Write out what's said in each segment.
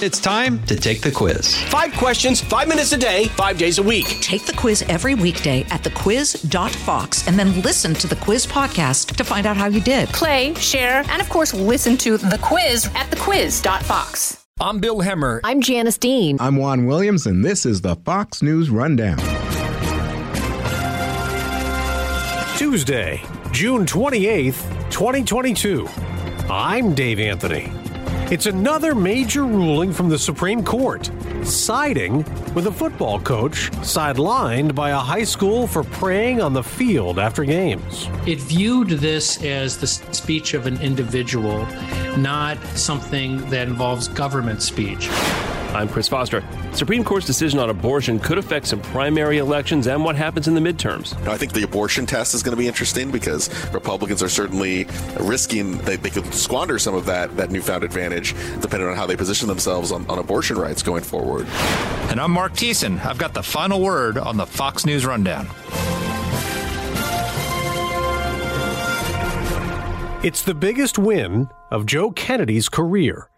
It's time to take the quiz. Five questions, five minutes a day, five days a week. Take the quiz every weekday at thequiz.fox and then listen to the quiz podcast to find out how you did. Play, share, and of course, listen to the quiz at thequiz.fox. I'm Bill Hemmer. I'm Janice Dean. I'm Juan Williams, and this is the Fox News Rundown. Tuesday, June 28th, 2022. I'm Dave Anthony. It's another major ruling from the Supreme Court, siding with a football coach sidelined by a high school for praying on the field after games. It viewed this as the speech of an individual, not something that involves government speech. I'm Chris Foster. Supreme Court's decision on abortion could affect some primary elections and what happens in the midterms. I think the abortion test is going to be interesting because Republicans are certainly risking they, they could squander some of that that newfound advantage depending on how they position themselves on, on abortion rights going forward. And I'm Marc Thiessen. I've got the final word on the Fox News Rundown. It's the biggest win of Joe Kennedy's career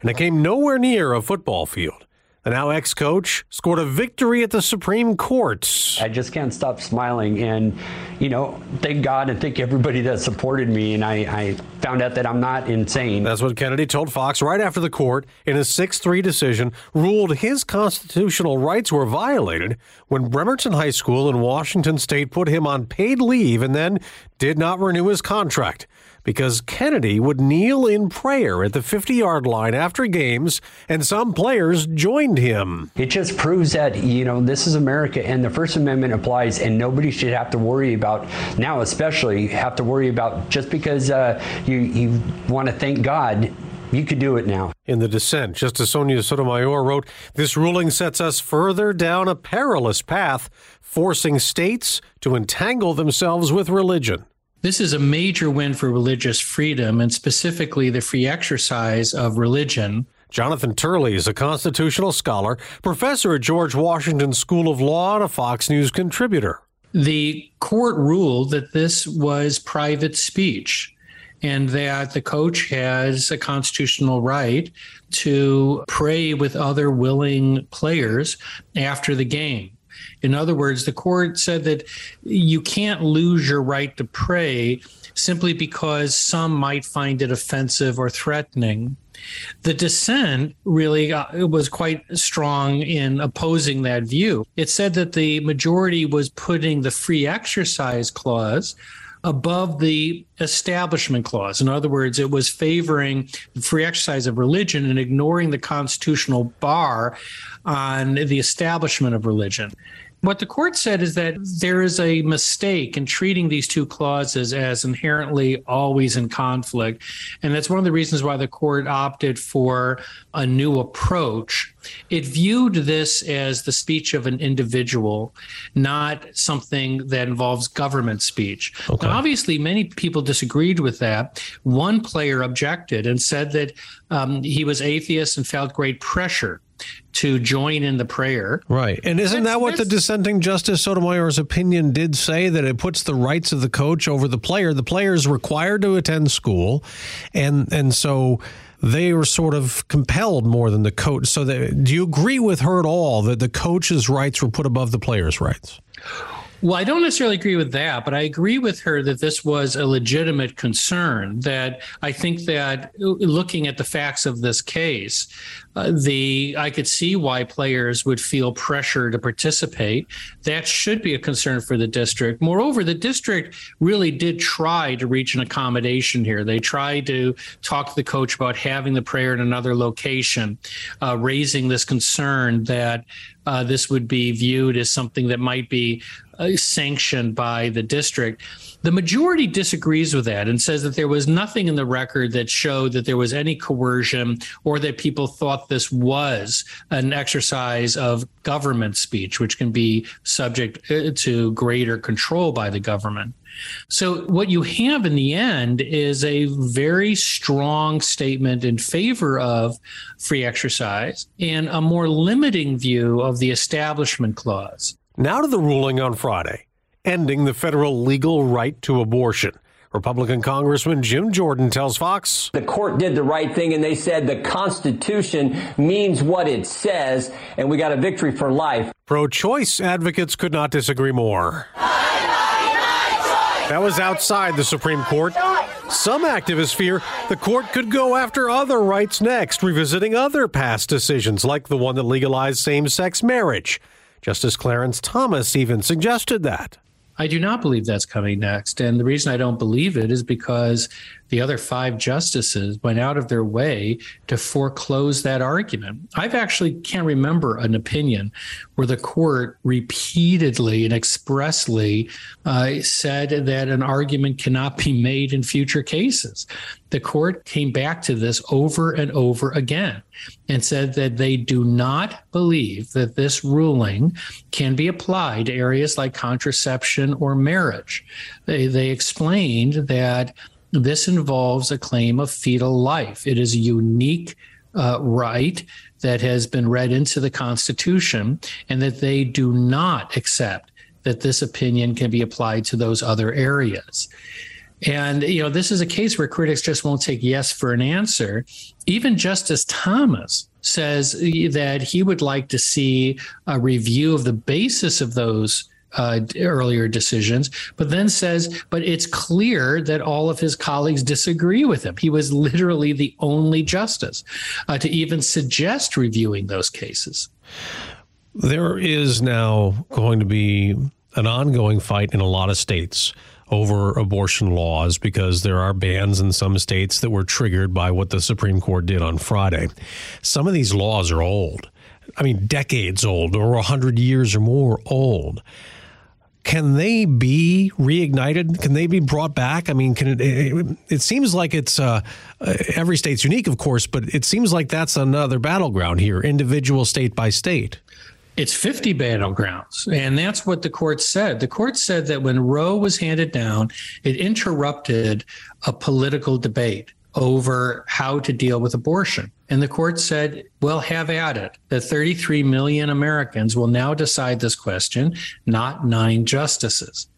and it came nowhere near a football field. The now ex coach scored a victory at the Supreme Court. I just can't stop smiling. And, you know, thank God and thank everybody that supported me. And I, I found out that I'm not insane. That's what Kennedy told Fox right after the court, in a 6 3 decision, ruled his constitutional rights were violated when Bremerton High School in Washington state put him on paid leave and then did not renew his contract because Kennedy would kneel in prayer at the 50 yard line after games, and some players joined him. It just proves that, you know, this is America and the First Amendment applies, and nobody should have to worry about, now especially, have to worry about just because uh, you, you want to thank God you could do it now. In the dissent, Justice Sonia Sotomayor wrote This ruling sets us further down a perilous path, forcing states to entangle themselves with religion. This is a major win for religious freedom and specifically the free exercise of religion. Jonathan Turley is a constitutional scholar, professor at George Washington School of Law, and a Fox News contributor. The court ruled that this was private speech and that the coach has a constitutional right to pray with other willing players after the game. In other words, the court said that you can't lose your right to pray simply because some might find it offensive or threatening. The dissent really uh, was quite strong in opposing that view. It said that the majority was putting the free exercise clause above the establishment clause. In other words, it was favoring the free exercise of religion and ignoring the constitutional bar on the establishment of religion. What the court said is that there is a mistake in treating these two clauses as inherently always in conflict. And that's one of the reasons why the court opted for a new approach. It viewed this as the speech of an individual, not something that involves government speech. Okay. Now, obviously, many people disagreed with that. One player objected and said that um, he was atheist and felt great pressure to join in the prayer. Right. And isn't that what the dissenting Justice Sotomayor's opinion did say that it puts the rights of the coach over the player? The player is required to attend school and and so they were sort of compelled more than the coach. So that, do you agree with her at all that the coach's rights were put above the player's rights? Well, I don't necessarily agree with that, but I agree with her that this was a legitimate concern. That I think that looking at the facts of this case, uh, the I could see why players would feel pressure to participate. That should be a concern for the district. Moreover, the district really did try to reach an accommodation here. They tried to talk to the coach about having the prayer in another location, uh, raising this concern that uh, this would be viewed as something that might be uh, sanctioned by the district. The majority disagrees with that and says that there was nothing in the record that showed that there was any coercion or that people thought this was an exercise of government speech, which can be subject uh, to greater control by the government. So, what you have in the end is a very strong statement in favor of free exercise and a more limiting view of the Establishment Clause. Now to the ruling on Friday, ending the federal legal right to abortion. Republican Congressman Jim Jordan tells Fox The court did the right thing and they said the Constitution means what it says, and we got a victory for life. Pro choice advocates could not disagree more. That was outside the Supreme Court. Some activists fear the court could go after other rights next, revisiting other past decisions like the one that legalized same sex marriage. Justice Clarence Thomas even suggested that. I do not believe that's coming next. And the reason I don't believe it is because the other five justices went out of their way to foreclose that argument. I've actually can't remember an opinion where the court repeatedly and expressly uh, said that an argument cannot be made in future cases. The court came back to this over and over again and said that they do not believe that this ruling can be applied to areas like contraception or marriage. They, they explained that this involves a claim of fetal life. It is a unique uh, right that has been read into the Constitution, and that they do not accept that this opinion can be applied to those other areas. And, you know, this is a case where critics just won't take yes for an answer. Even Justice Thomas says that he would like to see a review of the basis of those uh, earlier decisions, but then says, but it's clear that all of his colleagues disagree with him. He was literally the only justice uh, to even suggest reviewing those cases. There is now going to be an ongoing fight in a lot of states over abortion laws because there are bans in some states that were triggered by what the Supreme Court did on Friday. Some of these laws are old. I mean, decades old or 100 years or more old can they be reignited? Can they be brought back? I mean, can it? It, it seems like it's uh, every state's unique, of course, but it seems like that's another battleground here, individual state by state. It's 50 battlegrounds. And that's what the court said. The court said that when Roe was handed down, it interrupted a political debate over how to deal with abortion. And the court said, well, have at it. The 33 million Americans will now decide this question, not nine justices.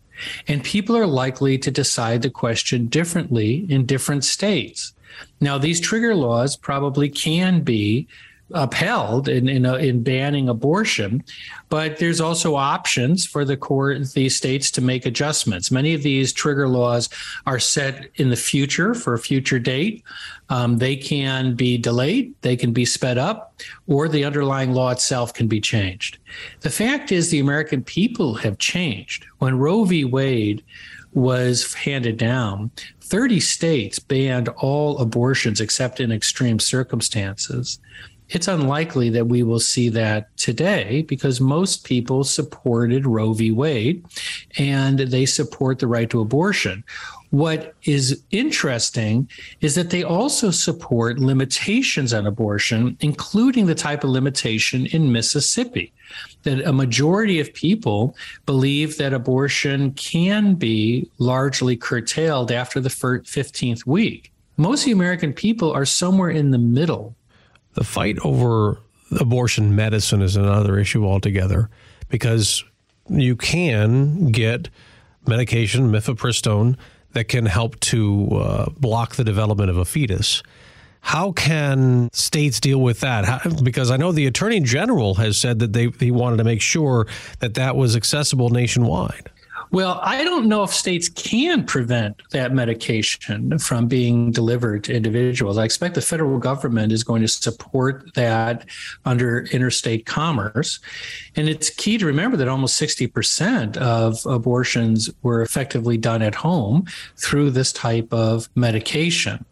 And people are likely to decide the question differently in different states. Now, these trigger laws probably can be upheld in in, in banning abortion, but there's also options for the court, these states to make adjustments. Many of these trigger laws are set in the future for a future date. Um, they can be delayed, they can be sped up, or the underlying law itself can be changed. The fact is, the American people have changed. When Roe v. Wade was handed down, 30 states banned all abortions except in extreme circumstances it's unlikely that we will see that today because most people supported Roe v. Wade and they support the right to abortion. What is interesting is that they also support limitations on abortion, including the type of limitation in Mississippi. That a majority of people believe that abortion can be largely curtailed after the 15th week. Most of the American people are somewhere in the middle the fight over abortion medicine is another issue altogether because you can get medication, mifepristone, that can help to uh, block the development of a fetus. How can states deal with that? How, because I know the attorney general has said that they he wanted to make sure that that was accessible nationwide. Well, I don't know if states can prevent that medication from being delivered to individuals. I expect the federal government is going to support that under interstate commerce. And it's key to remember that almost 60% of abortions were effectively done at home through this type of medication.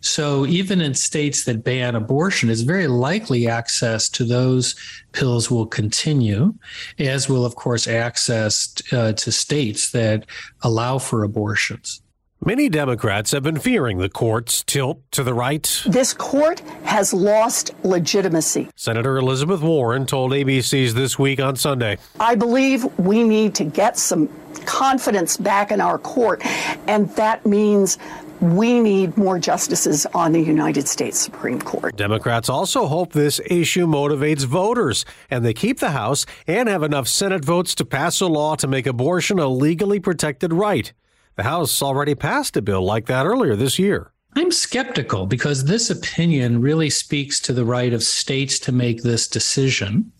So even in states that ban abortion, it's very likely access to those pills will continue, as will, of course, access uh, to states that allow for abortions. Many Democrats have been fearing the court's tilt to the right. This court has lost legitimacy. Senator Elizabeth Warren told ABC's This Week on Sunday. I believe we need to get some confidence back in our court, and that means we need more justices on the United States Supreme Court. Democrats also hope this issue motivates voters and they keep the House and have enough Senate votes to pass a law to make abortion a legally protected right. The House already passed a bill like that earlier this year. I'm skeptical because this opinion really speaks to the right of states to make this decision.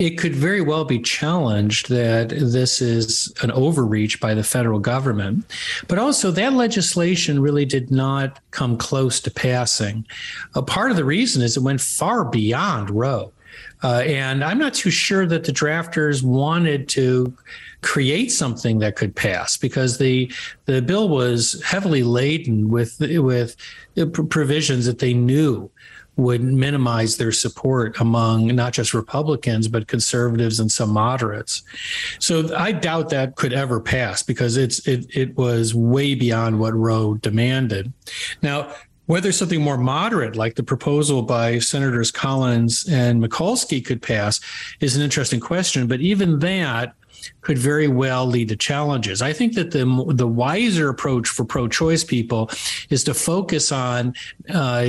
It could very well be challenged that this is an overreach by the federal government. But also, that legislation really did not come close to passing. A part of the reason is it went far beyond Roe. Uh, and I'm not too sure that the drafters wanted to create something that could pass because the the bill was heavily laden with with provisions that they knew would minimize their support among not just Republicans, but conservatives and some moderates. So I doubt that could ever pass because it's it, it was way beyond what Roe demanded. Now, whether something more moderate, like the proposal by Senators Collins and Murkowski, could pass is an interesting question. But even that could very well lead to challenges. I think that the the wiser approach for pro-choice people is to focus on uh,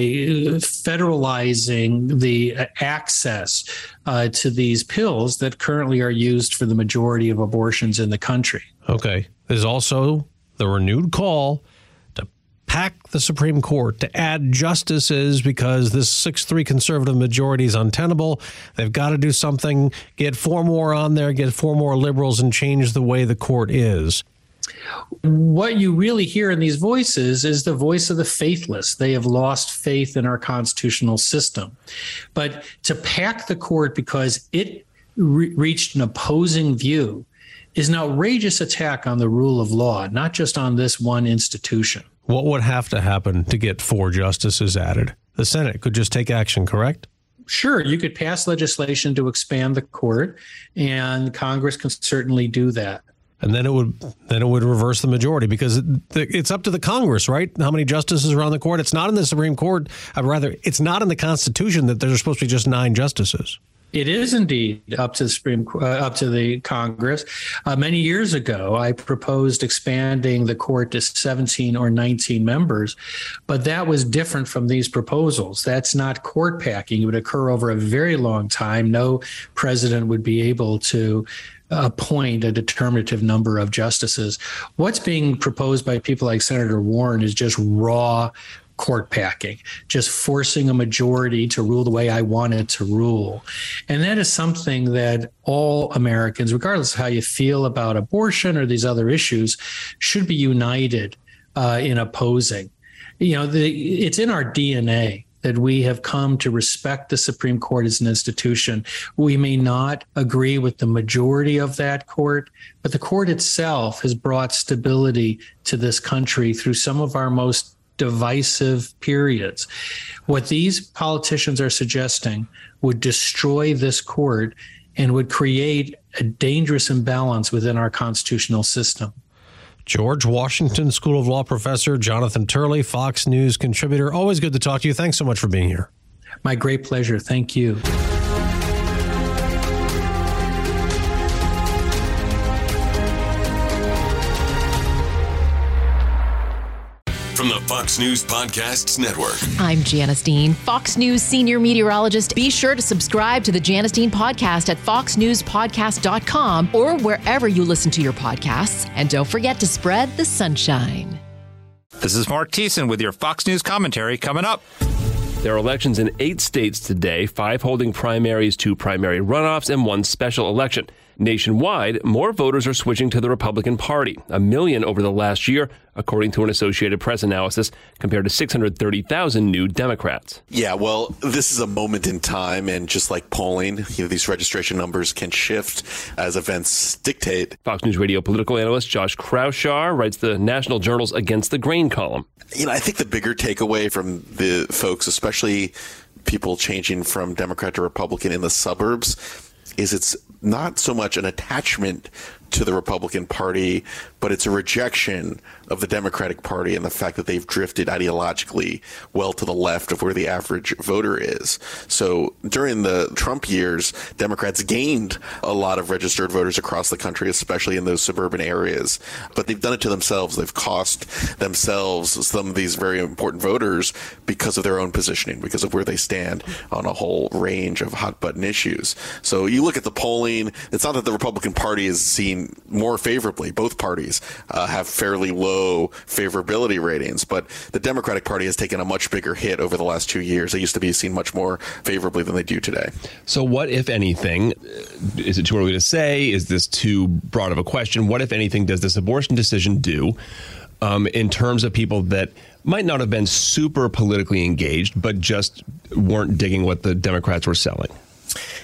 federalizing the access uh, to these pills that currently are used for the majority of abortions in the country. Okay. There's also the renewed call pack the Supreme Court to add justices because this 6 3 conservative majority is untenable. They've got to do something, get four more on there, get four more liberals, and change the way the court is. What you really hear in these voices is the voice of the faithless. They have lost faith in our constitutional system. But to pack the court because it re- reached an opposing view is an outrageous attack on the rule of law, not just on this one institution. What would have to happen to get four justices added? The Senate could just take action, correct? Sure, you could pass legislation to expand the court, and Congress can certainly do that. And then it would then it would reverse the majority because it's up to the Congress, right? How many justices are on the court? It's not in the Supreme Court. I'd rather it's not in the Constitution that there's supposed to be just nine justices. It is indeed up to the Supreme, uh, up to the Congress. Uh, many years ago, I proposed expanding the court to 17 or 19 members, but that was different from these proposals. That's not court packing. It would occur over a very long time. No president would be able to appoint a determinative number of justices. What's being proposed by people like Senator Warren is just raw court packing, just forcing a majority to rule the way I want it to rule. And that is something that all Americans, regardless of how you feel about abortion or these other issues, should be united uh, in opposing. You know, the, it's in our DNA that we have come to respect the Supreme Court as an institution. We may not agree with the majority of that court, but the court itself has brought stability to this country through some of our most divisive periods. What these politicians are suggesting would destroy this court and would create a dangerous imbalance within our constitutional system. George Washington School of Law professor Jonathan Turley, Fox News contributor. Always good to talk to you. Thanks so much for being here. My great pleasure. Thank you. Fox News Podcasts Network. I'm Janice Dean, Fox News senior meteorologist. Be sure to subscribe to the Janice Dean podcast at foxnewspodcast.com or wherever you listen to your podcasts. And don't forget to spread the sunshine. This is Marc Thiessen with your Fox News commentary coming up. There are elections in eight states today, five holding primaries, two primary runoffs, and one special election. Nationwide, more voters are switching to the Republican Party, a million over the last year, according to an Associated Press analysis, compared to 630,000 new Democrats. Yeah, well, this is a moment in time, and just like polling, you know, these registration numbers can shift as events dictate. Fox News Radio political analyst Josh Kraushaar writes the National Journal's Against the Grain column. You know, I think the bigger takeaway from the folks, especially people changing from Democrat to Republican in the suburbs, is it's not so much an attachment to the Republican Party, but it's a rejection of the Democratic Party and the fact that they've drifted ideologically well to the left of where the average voter is. So during the Trump years, Democrats gained a lot of registered voters across the country, especially in those suburban areas. But they've done it to themselves. They've cost themselves some of these very important voters because of their own positioning, because of where they stand on a whole range of hot button issues. So you look at the polling, it's not that the Republican Party is seen more favorably. Both parties uh, have fairly low favorability ratings, but the Democratic Party has taken a much bigger hit over the last two years. They used to be seen much more favorably than they do today. So, what, if anything, is it too early to say? Is this too broad of a question? What, if anything, does this abortion decision do um, in terms of people that might not have been super politically engaged, but just weren't digging what the Democrats were selling?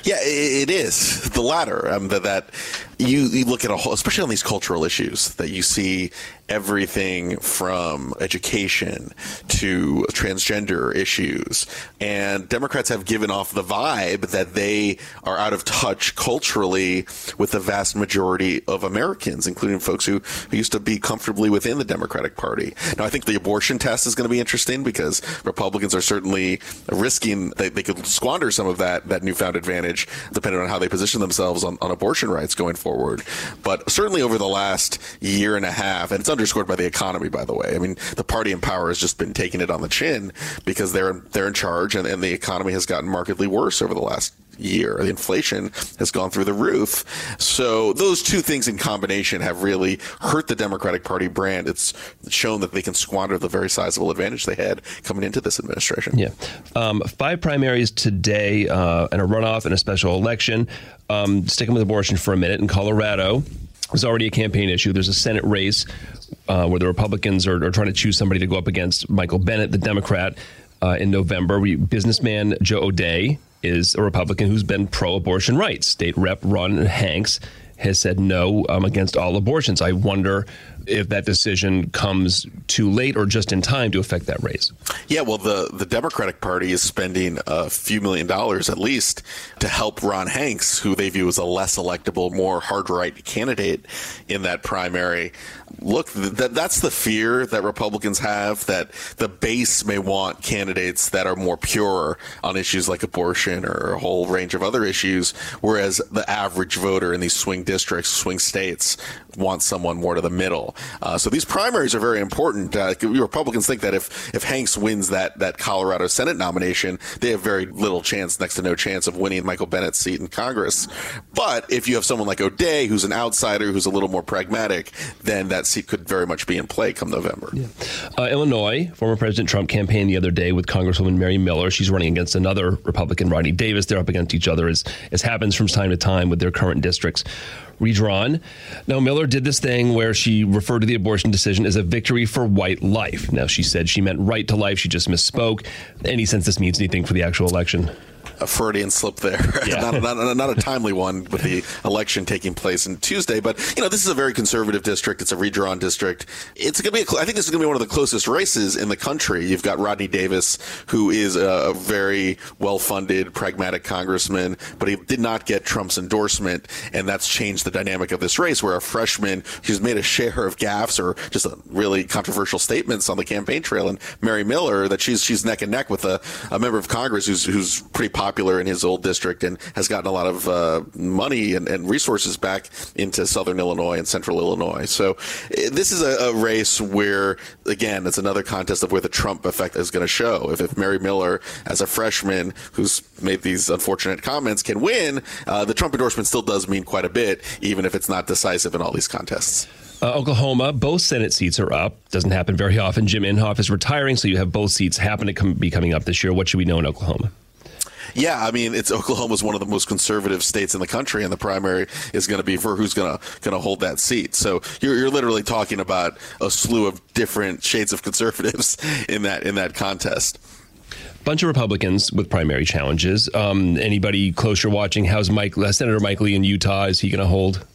Yeah, it is the latter. Um, that, that you, you look at a whole, especially on these cultural issues, that you see everything from education to transgender issues. And Democrats have given off the vibe that they are out of touch culturally with the vast majority of Americans, including folks who, who used to be comfortably within the Democratic Party. Now, I think the abortion test is going to be interesting because Republicans are certainly risking they, they could squander some of that, that newfound advantage depending on how they position themselves on, on abortion rights going forward. But certainly over the last year and a half, and it's underscored by the economy, by the way. I mean, the party in power has just been taking it on the chin because they're they're in charge, and, and the economy has gotten markedly worse over the last year. The inflation has gone through the roof. So those two things in combination have really hurt the Democratic Party brand. It's shown that they can squander the very sizable advantage they had coming into this administration. Yeah. Um, five primaries today uh, and a runoff and a special election. Um, sticking with abortion for a minute in Colorado. There's already a campaign issue. There's a Senate race uh, where the Republicans are, are, trying to choose somebody to go up against Michael Bennet, the Democrat, uh, in November. We, businessman Joe O'Dea is a Republican who's been pro abortion rights. State Rep Ron Hanks has said no um, against all abortions. I wonder if that decision comes too late or just in time to affect that race. Yeah, well, the, the Democratic Party is spending a few million dollars at least to help Ron Hanks, who they view as a less electable, more hard right candidate in that primary. Look, th- that's the fear that Republicans have that the base may want candidates that are more pure on issues like abortion or a whole range of other issues, whereas the average voter in these swing districts, swing states, wants someone more to the middle. Uh, so these primaries are very important. Uh, Republicans think that if if Hanks wins that that Colorado Senate nomination, they have very little chance, next to no chance, of winning Michael Bennet's seat in Congress. But if you have someone like O'Dea, who's an outsider, who's a little more pragmatic, then that seat could very much be in play come November. Yeah. Uh, Illinois, former President Trump campaigned the other day with Congresswoman Mary Miller. She's running against another Republican, Rodney Davis. They're up against each other, as as happens from time to time with their current districts redrawn. Now, Miller did this thing where she referred to the abortion decision as a victory for white life. Now, she said she meant right to life. She just misspoke. Any sense this means anything for the actual election? A Freudian slip there. Yeah. not, not, not, a timely one with the election taking place on Tuesday, but you know this is a very conservative district. It's a redrawn district. It's going to be. A, I think this is going to be one of the closest races in the country. You've got Rodney Davis, who is a, very well-funded, pragmatic congressman, but he did not get Trump's endorsement, and that's changed the dynamic of this race. Where a freshman who's made a share of gaffes or just really controversial statements on the campaign trail, and Mary Miller, that she's she's neck and neck with a, a member of Congress who's who's pretty popular popular in his old district and has gotten a lot of uh, money and, and, resources back into southern Illinois and central Illinois. So eh, this is a, a, race where, again, it's another contest of where the Trump effect is going to show. If, if Mary Miller, as a freshman who's made these unfortunate comments, can win, uh, the Trump endorsement still does mean quite a bit, even if it's not decisive in all these contests. Uh, Oklahoma, both Senate seats are up. Doesn't happen very often. Jim Inhofe is retiring, so you have both seats happen to be coming up this year. What should we know in Oklahoma? Yeah, I mean, it's Oklahoma's one of the most conservative states in the country, and the primary is going to be for who's going to going to hold that seat. So you're, you're literally talking about a slew of different shades of conservatives in that in that contest bunch of Republicans with primary challenges. Um, anybody closer watching? How's Mike, uh, Senator Mike Lee in Utah? Is he going to hold?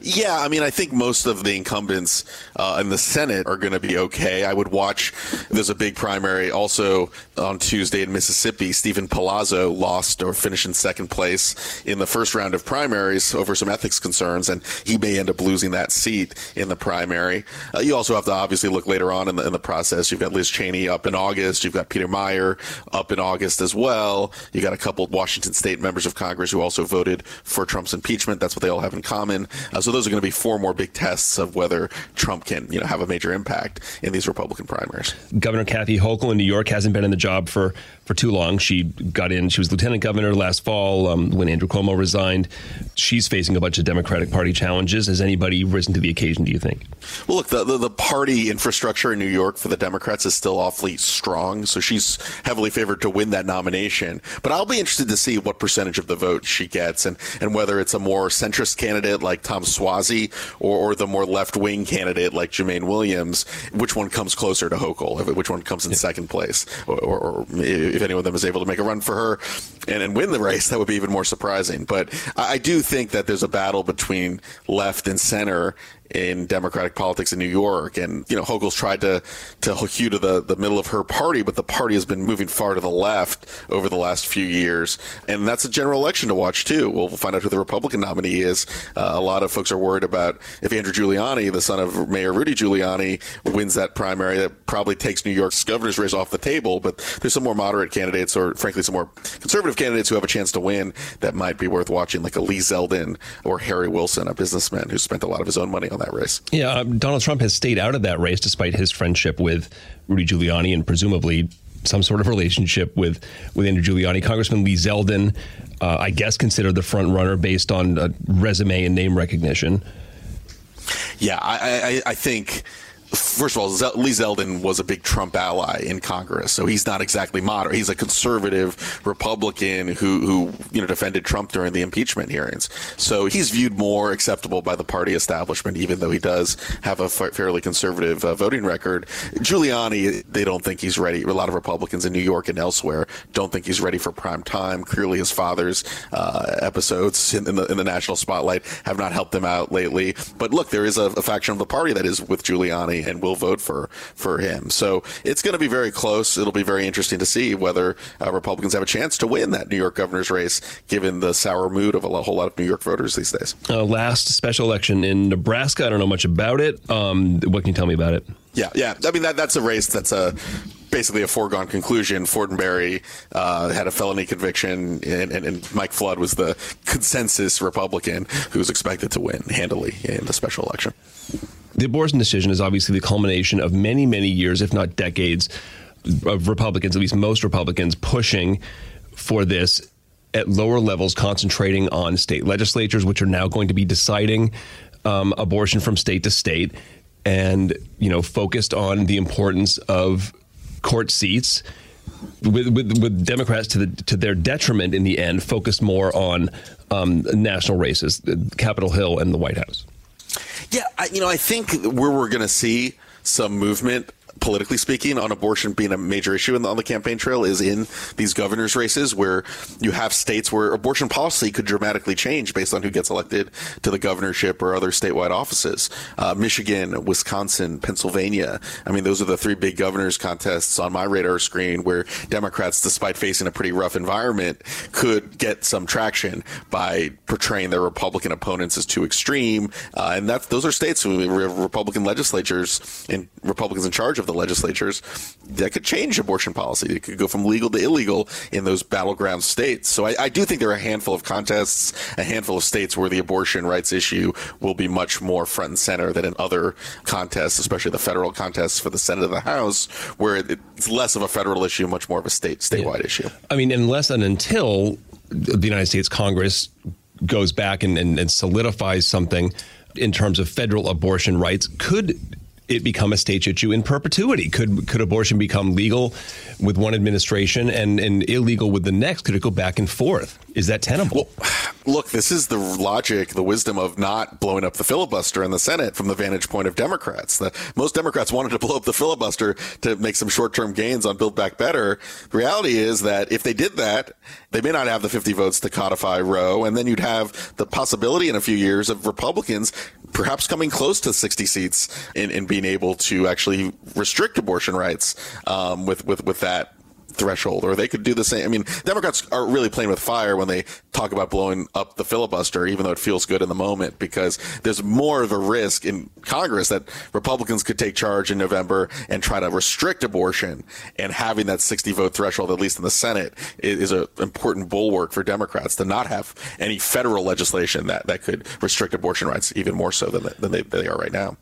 Yeah, I mean, I think most of the incumbents uh, in the Senate are going to be okay. I would watch. There's a big primary also on Tuesday in Mississippi. Steven Palazzo lost or finished in second place in the first round of primaries over some ethics concerns, and he may end up losing that seat in the primary. Uh, you also have to obviously look later on in the, in the process. You've got Liz Cheney up in August. You've got Peter Meijer up in August as well. You got a couple Washington State members of Congress who also voted for Trump's impeachment. That's what they all have in common. Uh, so those are going to be four more big tests of whether Trump can, you know, have a major impact in these Republican primaries. Governor Kathy Hochul in New York hasn't been in the job for for too long. She got in. She was lieutenant governor last fall um, when Andrew Cuomo resigned. She's facing a bunch of Democratic Party challenges. Has anybody risen to the occasion? Do you think? Well, look, the, the, the party infrastructure in New York for the Democrats is still awfully strong, so she's heavily favored to win that nomination. But I'll be interested to see what percentage of the vote she gets, and and whether it's a more centrist candidate like Tom Suozzi or, or the more left wing candidate like Jumaane Williams. Which one comes closer to Hochul? Which one comes in yeah. second place? Or, or, or if any of them is able to make a run for her and, and win the race, that would be even more surprising. But I do think that there's a battle between left and center in Democratic politics in New York. And, you know, Hochul's tried to, to you to the, the middle of her party, but the party has been moving far to the left over the last few years. And that's a general election to watch, too. We'll find out who the Republican nominee is. Uh, a lot of folks are worried about if Andrew Giuliani, the son of Mayor Rudy Giuliani, wins that primary, that probably takes New York's governor's race off the table. But there's some more moderate candidates, or frankly, some more conservative candidates who have a chance to win that might be worth watching, like a Lee Zeldin or Harry Wilson, a businessman who spent a lot of his own money on that race. Yeah, uh, Donald Trump has stayed out of that race despite his friendship with Rudy Giuliani and presumably some sort of relationship with with Andrew Giuliani. Congressman Lee Zeldin, uh, I guess, considered the front runner based on uh, resume and name recognition. Yeah, I, I, I think first of all, Lee Zeldin was a big Trump ally in Congress, so he's not exactly moderate. He's a conservative Republican who, who you know defended Trump during the impeachment hearings. So he's viewed more acceptable by the party establishment, even though he does have a fairly conservative uh, voting record. Giuliani, they don't think he's ready. A lot of Republicans in New York and elsewhere don't think he's ready for prime time. Clearly, his father's uh, episodes in, in, the, in the national spotlight have not helped him out lately. But look, there is a, a faction of the party that is with Giuliani and will vote for for him. So it's going to be very close. It'll be very interesting to see whether uh, Republicans have a chance to win that New York governor's race, given the sour mood of a whole lot of New York voters these days. Uh, last special election in Nebraska. I don't know much about it. Um, what can you tell me about it? Yeah, yeah. I mean that that's a race that's a basically a foregone conclusion. Ford Fortenberry uh, had a felony conviction, and, and, and, Mike Flood was the consensus Republican who was expected to win handily in the special election. The abortion decision is obviously the culmination of many, many years, if not decades, of Republicans, at least most Republicans, pushing for this at lower levels, concentrating on state legislatures, which are now going to be deciding um, abortion from state to state, and you know, focused on the importance of court seats. With, with, with Democrats to the to their detriment in the end, focused more on um, national races, Capitol Hill and the White House. Yeah, I, you know, I think where we're going to see some movement politically speaking, on abortion being a major issue the, on the campaign trail is in these governor's races where you have states where abortion policy could dramatically change based on who gets elected to the governorship or other statewide offices. Uh, Michigan, Wisconsin, Pennsylvania. I mean, those are the three big governor's contests on my radar screen where Democrats, despite facing a pretty rough environment, could get some traction by portraying their Republican opponents as too extreme. Uh, and that's those are states with Republican legislatures and Republicans in charge of the legislatures that could change abortion policy. It could go from legal to illegal in those battleground states. So I, I, do think there are a handful of contests, a handful of states where the abortion rights issue will be much more front and center than in other contests, especially the federal contests for the Senate and the House, where it's less of a federal issue, much more of a state statewide yeah. issue. I mean, unless and until the United States Congress goes back and, and, and solidifies something in terms of federal abortion rights, could it become a state issue in perpetuity? Could could abortion become legal with one administration and, and illegal with the next? Could it go back and forth? Is that tenable? Well, look, this is the logic, the wisdom of not blowing up the filibuster in the Senate from the vantage point of Democrats. The, most Democrats wanted to blow up the filibuster to make some short term gains on Build Back Better. The reality is that if they did that, they may not have the 50 votes to codify Roe, and then you'd have the possibility in a few years of Republicans perhaps coming close to 60 seats in, in being able to actually restrict abortion rights um, with, with, with that threshold, or they could do the same. I mean, Democrats are really playing with fire when they talk about blowing up the filibuster, even though it feels good in the moment, because there's more of a risk in Congress that Republicans could take charge in November and try to restrict abortion, and having that 60 vote threshold, at least in the Senate, is an important bulwark for Democrats to not have any federal legislation that, that could restrict abortion rights even more so than, than they, they are right now.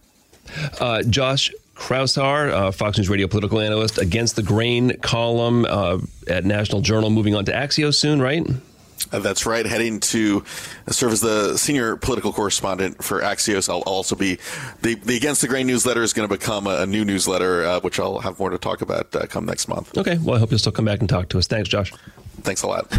Uh, Josh, Kraushaar, uh, Fox News Radio political analyst, against the grain column uh, at National Journal, moving on to Axios soon, right? Uh, that's right. Heading to serve as the senior political correspondent for Axios. I'll also be the, the Against the Grain newsletter is going to become a, a new newsletter, uh, which I'll have more to talk about uh, come next month. Okay. Well, I hope you'll still come back and talk to us. Thanks, Josh. Thanks a lot.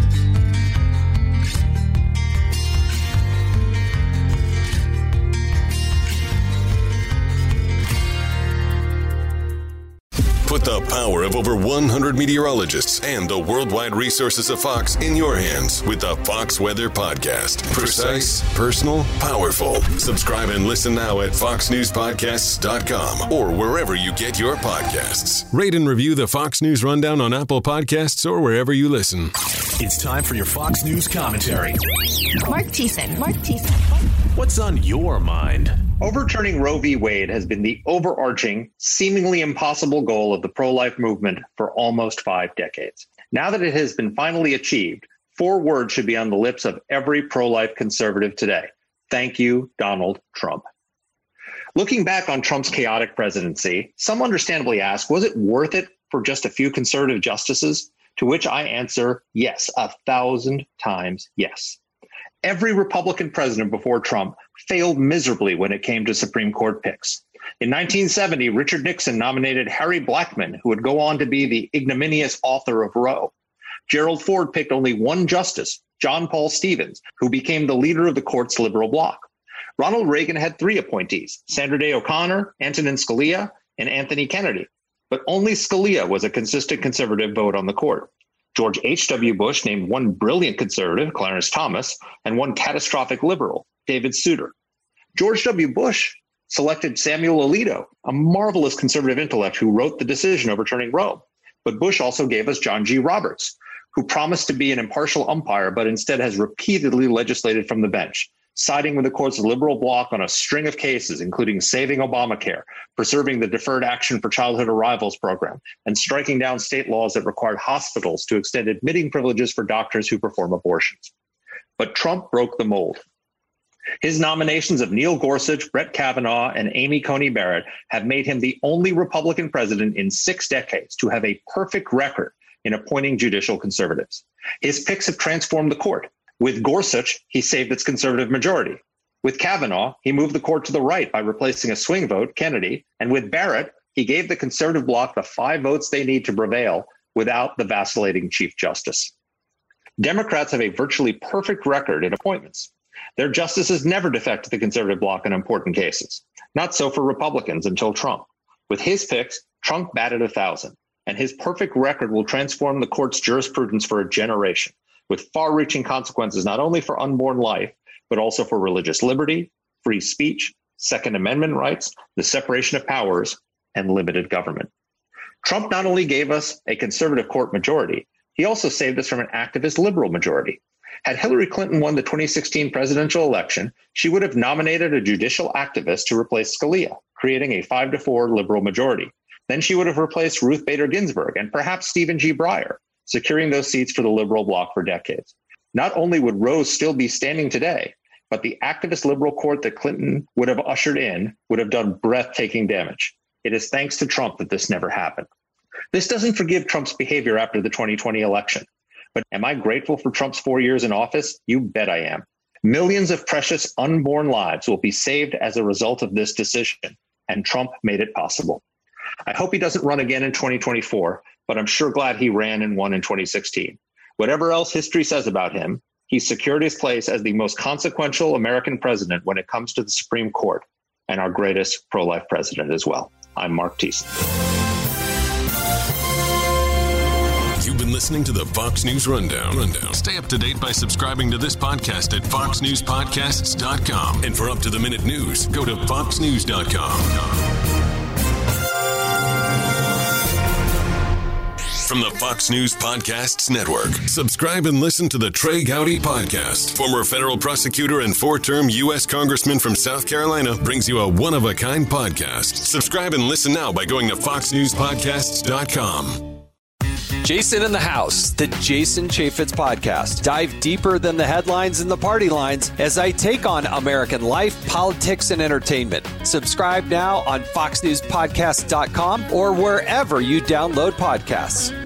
The power of over 100 meteorologists and the worldwide resources of Fox in your hands with the Fox Weather Podcast. Precise, personal, powerful. Subscribe and listen now at foxnewspodcasts.com or wherever you get your podcasts. Rate and review the Fox News Rundown on Apple Podcasts or wherever you listen. It's time for your Fox News commentary. Marc Thiessen. Marc Thiessen. What's on your mind? Overturning Roe v. Wade has been the overarching, seemingly impossible goal of the pro life movement for almost five decades. Now that it has been finally achieved, four words should be on the lips of every pro life conservative today. Thank you, Donald Trump. Looking back on Trump's chaotic presidency, some understandably ask was it worth it for just a few conservative justices? To which I answer yes, a thousand times yes. Every Republican president before Trump failed miserably when it came to Supreme Court picks. In 1970, Richard Nixon nominated Harry Blackmun, who would go on to be the ignominious author of Roe. Gerald Ford picked only one justice, John Paul Stevens, who became the leader of the court's liberal bloc. Ronald Reagan had three appointees Sandra Day O'Connor, Antonin Scalia, and Anthony Kennedy. But only Scalia was a consistent conservative vote on the court. George H.W. Bush named one brilliant conservative, Clarence Thomas, and one catastrophic liberal, David Souter. George W. Bush selected Samuel Alito, a marvelous conservative intellect who wrote the decision overturning Roe. But Bush also gave us John G. Roberts, who promised to be an impartial umpire, but instead has repeatedly legislated from the bench, siding with the court's liberal bloc on a string of cases, including saving Obamacare, preserving the Deferred Action for Childhood Arrivals program, and striking down state laws that required hospitals to extend admitting privileges for doctors who perform abortions. But Trump broke the mold. His nominations of Neil Gorsuch, Brett Kavanaugh, and Amy Coney Barrett have made him the only Republican president in six decades to have a perfect record in appointing judicial conservatives. His picks have transformed the court. With Gorsuch, he saved its conservative majority. With Kavanaugh, he moved the court to the right by replacing a swing vote, Kennedy. And with Barrett, he gave the conservative bloc the five votes they need to prevail without the vacillating Chief Justice. Democrats have a virtually perfect record in appointments. Their justices never defect the conservative bloc in important cases. Not so for Republicans until Trump. With his picks, Trump batted a thousand, and his perfect record will transform the court's jurisprudence for a generation, with far reaching consequences not only for unborn life, but also for religious liberty, free speech, Second Amendment rights, the separation of powers, and limited government. Trump not only gave us a conservative court majority, he also saved us from an activist liberal majority. Had Hillary Clinton won the 2016 presidential election, she would have nominated a judicial activist to replace Scalia, creating a 5 to 4 liberal majority. Then she would have replaced Ruth Bader Ginsburg and perhaps Stephen G. Breyer, securing those seats for the liberal bloc for decades. Not only would Rose still be standing today, but the activist liberal court that Clinton would have ushered in would have done breathtaking damage. It is thanks to Trump that this never happened. This doesn't forgive Trump's behavior after the 2020 election. But am I grateful for Trump's four years in office? You bet I am. Millions of precious unborn lives will be saved as a result of this decision, and Trump made it possible. I hope he doesn't run again in 2024, but I'm sure glad he ran and won in 2016. Whatever else history says about him, he secured his place as the most consequential American president when it comes to the Supreme Court, and our greatest pro life president as well. I'm Marc Thiessen. You've been listening to the Fox News Rundown. Rundown. Stay up to date by subscribing to this podcast at foxnewspodcasts.com. And for up to the minute news, go to foxnews.com. From the Fox News Podcasts Network, subscribe and listen to the Trey Gowdy Podcast. Former federal prosecutor and four term U.S. Congressman from South Carolina brings you a one of a kind podcast. Subscribe and listen now by going to foxnewspodcasts.com. Jason in the House, the Jason Chaffetz podcast. Dive deeper than the headlines and the party lines as I take on American life, politics, and entertainment. Subscribe now on FoxNewsPodcast.com or wherever you download podcasts.